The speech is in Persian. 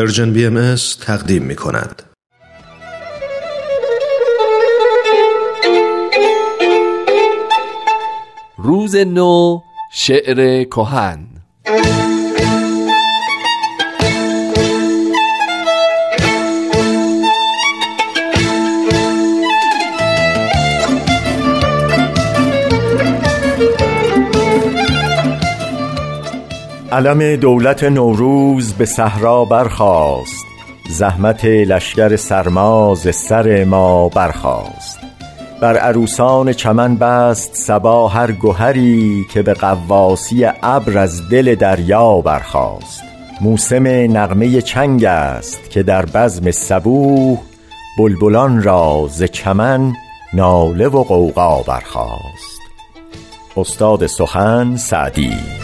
پرژن بی ام تقدیم می کند. روز نو شعر کهن علم دولت نوروز به صحرا برخاست زحمت لشکر سرما ز سر ما برخاست. بر عروسان چمن بست صبا هر گهری که به غواصی ابر از دل دریا برخاست. موسم نغمه چنگ است که در بزم صبوح بلبلان را ز چمن ناله و غوغا برخاست. استاد سخن سعدی